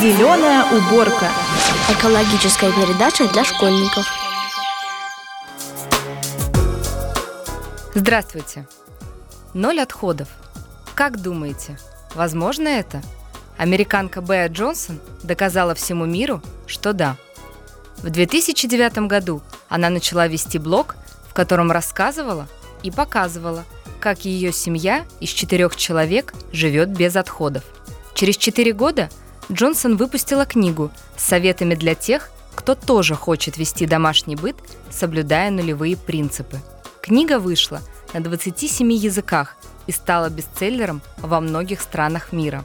Зеленая уборка. Экологическая передача для школьников. Здравствуйте. Ноль отходов. Как думаете, возможно это? Американка Беа Джонсон доказала всему миру, что да. В 2009 году она начала вести блог, в котором рассказывала и показывала, как ее семья из четырех человек живет без отходов. Через четыре года Джонсон выпустила книгу с советами для тех, кто тоже хочет вести домашний быт, соблюдая нулевые принципы. Книга вышла на 27 языках и стала бестселлером во многих странах мира.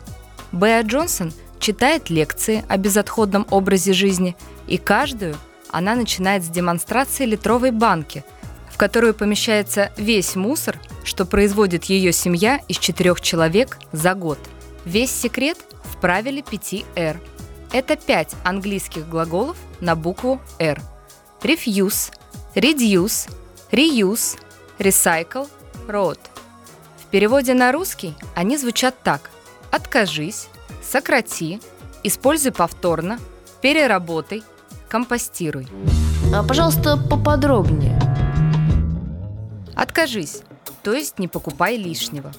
Беа Джонсон читает лекции о безотходном образе жизни, и каждую она начинает с демонстрации литровой банки, в которую помещается весь мусор, что производит ее семья из четырех человек за год. Весь секрет в правиле 5 R. Это пять английских глаголов на букву R. Refuse, reduce, reuse, recycle, road. В переводе на русский они звучат так. Откажись, сократи, используй повторно, переработай, компостируй. А, пожалуйста, поподробнее. Откажись, то есть не покупай лишнего.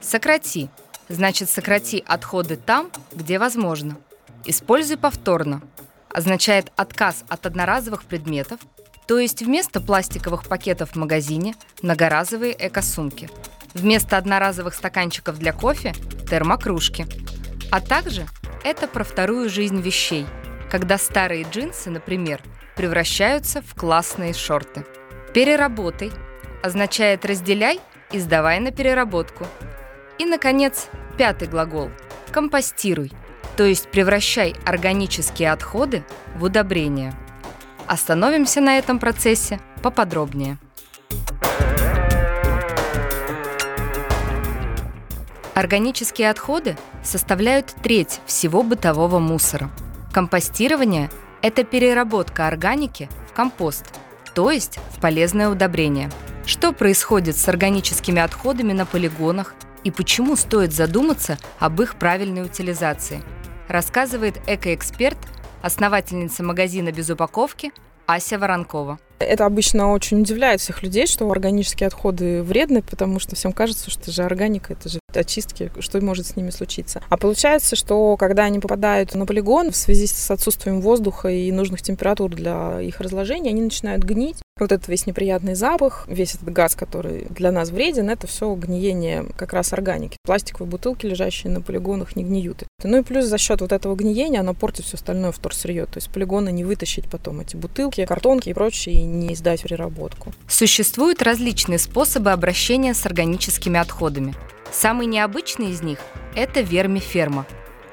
Сократи, значит сократи отходы там, где возможно. Используй повторно, означает отказ от одноразовых предметов, то есть вместо пластиковых пакетов в магазине многоразовые эко-сумки. Вместо одноразовых стаканчиков для кофе – термокружки. А также это про вторую жизнь вещей, когда старые джинсы, например, превращаются в классные шорты. Переработай означает разделяй и сдавай на переработку. И, наконец, пятый глагол – компостируй, то есть превращай органические отходы в удобрения. Остановимся на этом процессе поподробнее. Органические отходы составляют треть всего бытового мусора. Компостирование – это переработка органики в компост, то есть в полезное удобрение. Что происходит с органическими отходами на полигонах и почему стоит задуматься об их правильной утилизации, рассказывает экоэксперт, основательница магазина без упаковки Ася Воронкова. Это обычно очень удивляет всех людей, что органические отходы вредны, потому что всем кажется, что это же органика, это же очистки, что может с ними случиться. А получается, что когда они попадают на полигон в связи с отсутствием воздуха и нужных температур для их разложения, они начинают гнить. Вот этот весь неприятный запах, весь этот газ, который для нас вреден, это все гниение как раз органики. Пластиковые бутылки, лежащие на полигонах, не гниют. Ну и плюс за счет вот этого гниения оно портит все остальное вторсырье. То есть полигоны не вытащить потом эти бутылки, картонки и прочее, и не сдать в переработку. Существуют различные способы обращения с органическими отходами. Самый необычный из них – это вермиферма.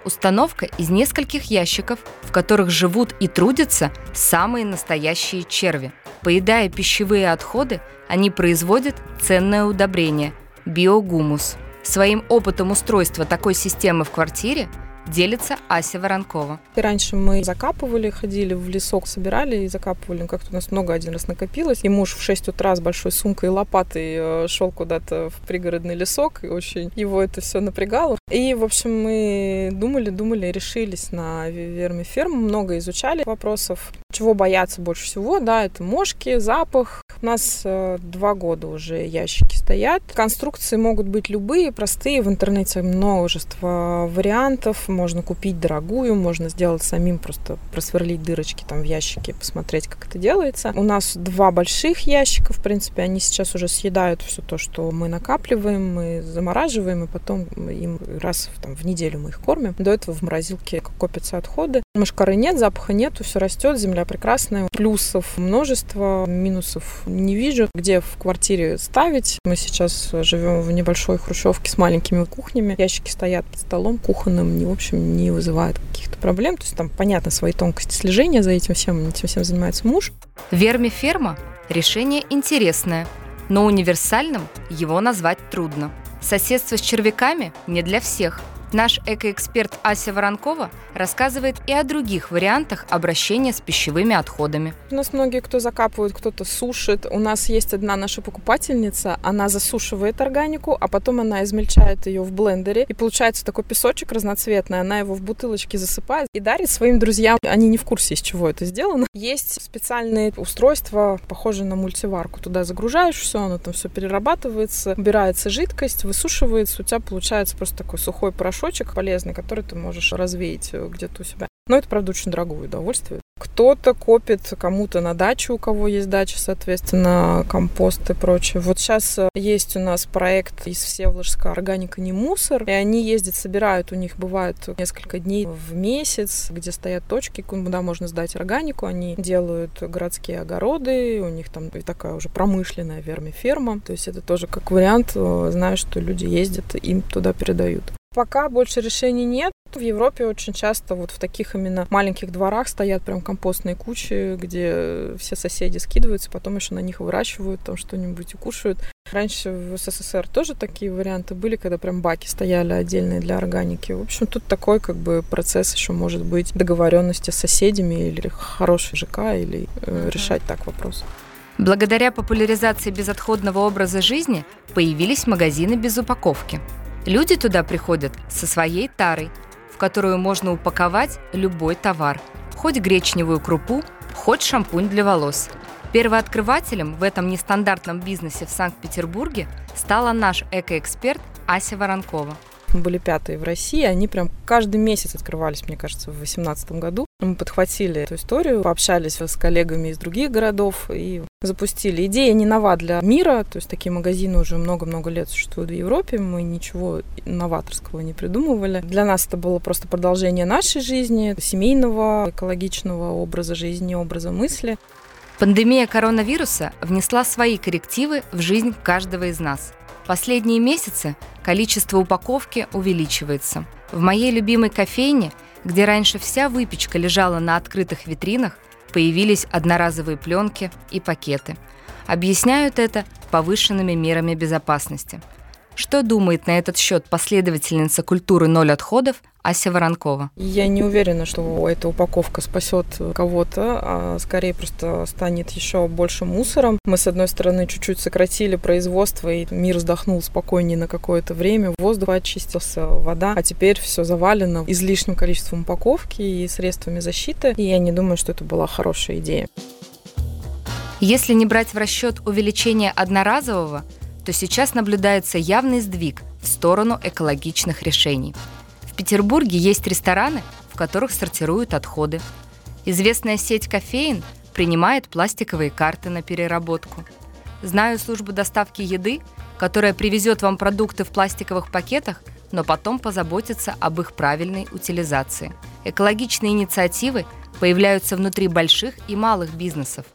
Установка из нескольких ящиков, в которых живут и трудятся самые настоящие черви. Поедая пищевые отходы, они производят ценное удобрение – биогумус. Своим опытом устройства такой системы в квартире делится Ася Воронкова. Раньше мы закапывали, ходили в лесок, собирали и закапывали. Как-то у нас много один раз накопилось. И муж в 6 утра с большой сумкой и лопатой э, шел куда-то в пригородный лесок, и очень его это все напрягало. И, в общем, мы думали, думали, решились на вермиферму, много изучали вопросов. Чего бояться больше всего, да, это мошки, запах. У нас э, два года уже ящики стоят. Конструкции могут быть любые, простые. В интернете множество вариантов можно купить дорогую, можно сделать самим, просто просверлить дырочки там в ящике, посмотреть, как это делается. У нас два больших ящика, в принципе, они сейчас уже съедают все то, что мы накапливаем, мы замораживаем, и потом им раз там, в неделю мы их кормим. До этого в морозилке копятся отходы. Мышкары нет, запаха нету, все растет, земля прекрасная. Плюсов множество, минусов не вижу. Где в квартире ставить? Мы сейчас живем в небольшой хрущевке с маленькими кухнями. Ящики стоят под столом кухонным, не, в общем, не вызывают каких-то проблем. То есть там, понятно, свои тонкости слежения за этим всем, этим всем занимается муж. Вермиферма – решение интересное, но универсальным его назвать трудно. Соседство с червяками не для всех. Наш экоэксперт Ася Воронкова рассказывает и о других вариантах обращения с пищевыми отходами. У нас многие кто закапывают, кто-то сушит. У нас есть одна наша покупательница, она засушивает органику, а потом она измельчает ее в блендере, и получается такой песочек разноцветный, она его в бутылочке засыпает и дарит своим друзьям. Они не в курсе, из чего это сделано. Есть специальные устройства, похожие на мультиварку. Туда загружаешь все, оно там все перерабатывается, убирается жидкость, высушивается, у тебя получается просто такой сухой порошочек полезный, который ты можешь развеять э, где-то у себя. Но это, правда, очень дорогое удовольствие. Кто-то копит кому-то на дачу, у кого есть дача, соответственно, компост и прочее. Вот сейчас э, есть у нас проект из Всеволожска «Органика не мусор», и они ездят, собирают, у них бывает несколько дней в месяц, где стоят точки, куда можно сдать органику. Они делают городские огороды, у них там такая уже промышленная вермиферма. То есть это тоже как вариант, э, знаю, что люди ездят, им туда передают. Пока больше решений нет. В Европе очень часто вот в таких именно маленьких дворах стоят прям компостные кучи, где все соседи скидываются, потом еще на них выращивают там что-нибудь и кушают. Раньше в СССР тоже такие варианты были, когда прям баки стояли отдельные для органики. В общем, тут такой как бы процесс еще может быть договоренности с соседями или хороший ЖК, или э, решать так вопрос. Благодаря популяризации безотходного образа жизни появились магазины без упаковки. Люди туда приходят со своей тарой, в которую можно упаковать любой товар, хоть гречневую крупу, хоть шампунь для волос. Первооткрывателем в этом нестандартном бизнесе в Санкт-Петербурге стала наш экоэксперт Ася Воронкова были пятые в России, они прям каждый месяц открывались, мне кажется, в 2018 году. Мы подхватили эту историю, пообщались с коллегами из других городов и запустили. Идея не нова для мира, то есть такие магазины уже много-много лет существуют в Европе, мы ничего новаторского не придумывали. Для нас это было просто продолжение нашей жизни, семейного, экологичного образа жизни, образа мысли. Пандемия коронавируса внесла свои коррективы в жизнь каждого из нас – Последние месяцы количество упаковки увеличивается. В моей любимой кофейне, где раньше вся выпечка лежала на открытых витринах, появились одноразовые пленки и пакеты. Объясняют это повышенными мерами безопасности – что думает на этот счет последовательница культуры «Ноль отходов» Ася Воронкова. Я не уверена, что эта упаковка спасет кого-то, а скорее просто станет еще больше мусором. Мы, с одной стороны, чуть-чуть сократили производство, и мир вздохнул спокойнее на какое-то время, воздух очистился, вода, а теперь все завалено излишним количеством упаковки и средствами защиты, и я не думаю, что это была хорошая идея. Если не брать в расчет увеличение одноразового, то сейчас наблюдается явный сдвиг в сторону экологичных решений. В Петербурге есть рестораны, в которых сортируют отходы. Известная сеть кофеин принимает пластиковые карты на переработку. Знаю службу доставки еды, которая привезет вам продукты в пластиковых пакетах, но потом позаботится об их правильной утилизации. Экологичные инициативы появляются внутри больших и малых бизнесов.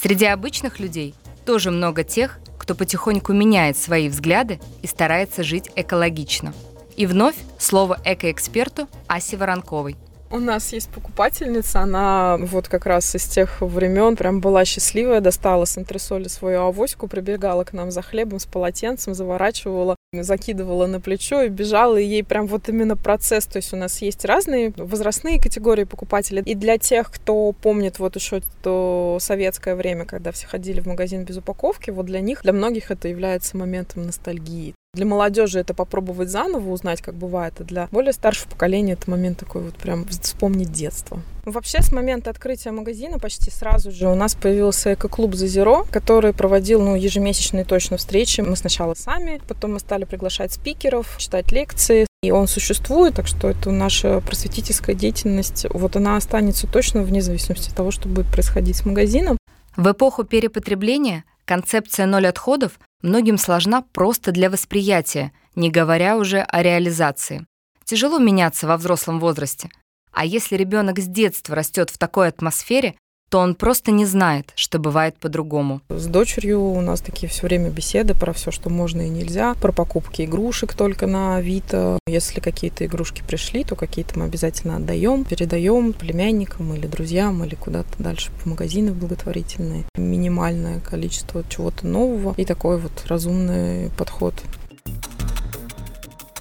Среди обычных людей тоже много тех, кто потихоньку меняет свои взгляды и старается жить экологично. И вновь слово экоэксперту Асе Воронковой – у нас есть покупательница, она вот как раз из тех времен прям была счастливая, достала с антресоли свою авоську, прибегала к нам за хлебом с полотенцем, заворачивала, закидывала на плечо и бежала, и ей прям вот именно процесс, то есть у нас есть разные возрастные категории покупателей, и для тех, кто помнит вот еще то советское время, когда все ходили в магазин без упаковки, вот для них, для многих это является моментом ностальгии. Для молодежи это попробовать заново, узнать, как бывает, а для более старшего поколения это момент такой вот прям вспомнить детство. Вообще, с момента открытия магазина почти сразу же у нас появился эко-клуб «Зазеро», который проводил ну, ежемесячные точно встречи. Мы сначала сами, потом мы стали приглашать спикеров, читать лекции. И он существует, так что это наша просветительская деятельность. Вот она останется точно вне зависимости от того, что будет происходить с магазином. В эпоху перепотребления концепция «ноль отходов» многим сложна просто для восприятия, не говоря уже о реализации. Тяжело меняться во взрослом возрасте. А если ребенок с детства растет в такой атмосфере, то он просто не знает, что бывает по-другому. С дочерью у нас такие все время беседы про все, что можно и нельзя, про покупки игрушек только на Авито. Если какие-то игрушки пришли, то какие-то мы обязательно отдаем, передаем племянникам или друзьям, или куда-то дальше в магазины благотворительные. Минимальное количество чего-то нового и такой вот разумный подход.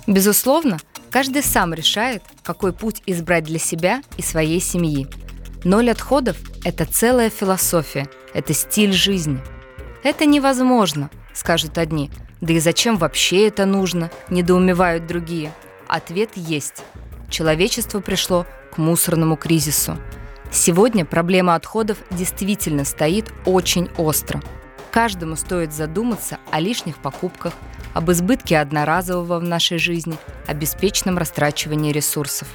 Безусловно, Каждый сам решает, какой путь избрать для себя и своей семьи. Ноль отходов – это целая философия, это стиль жизни. Это невозможно, скажут одни. Да и зачем вообще это нужно, недоумевают другие. Ответ есть. Человечество пришло к мусорному кризису. Сегодня проблема отходов действительно стоит очень остро. Каждому стоит задуматься о лишних покупках, об избытке одноразового в нашей жизни, о беспечном растрачивании ресурсов.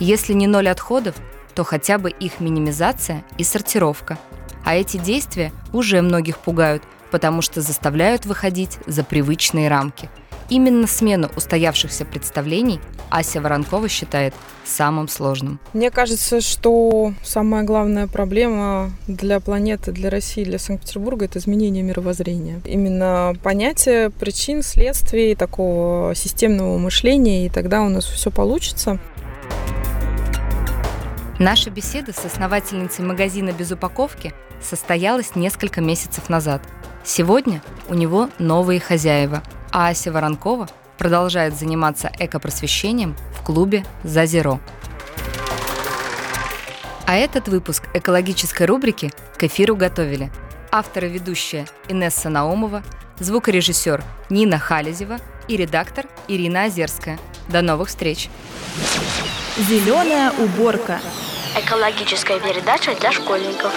Если не ноль отходов, то хотя бы их минимизация и сортировка. А эти действия уже многих пугают, потому что заставляют выходить за привычные рамки – Именно смену устоявшихся представлений Ася Воронкова считает самым сложным. Мне кажется, что самая главная проблема для планеты, для России, для Санкт-Петербурга – это изменение мировоззрения. Именно понятие причин, следствий, такого системного мышления, и тогда у нас все получится. Наша беседа с основательницей магазина «Без упаковки» состоялась несколько месяцев назад. Сегодня у него новые хозяева – а Ася Воронкова продолжает заниматься экопросвещением в клубе «Зазеро». А этот выпуск экологической рубрики к эфиру готовили автор и ведущая Инесса Наумова, звукорежиссер Нина Халезева и редактор Ирина Озерская. До новых встреч! Зеленая уборка. Экологическая передача для школьников.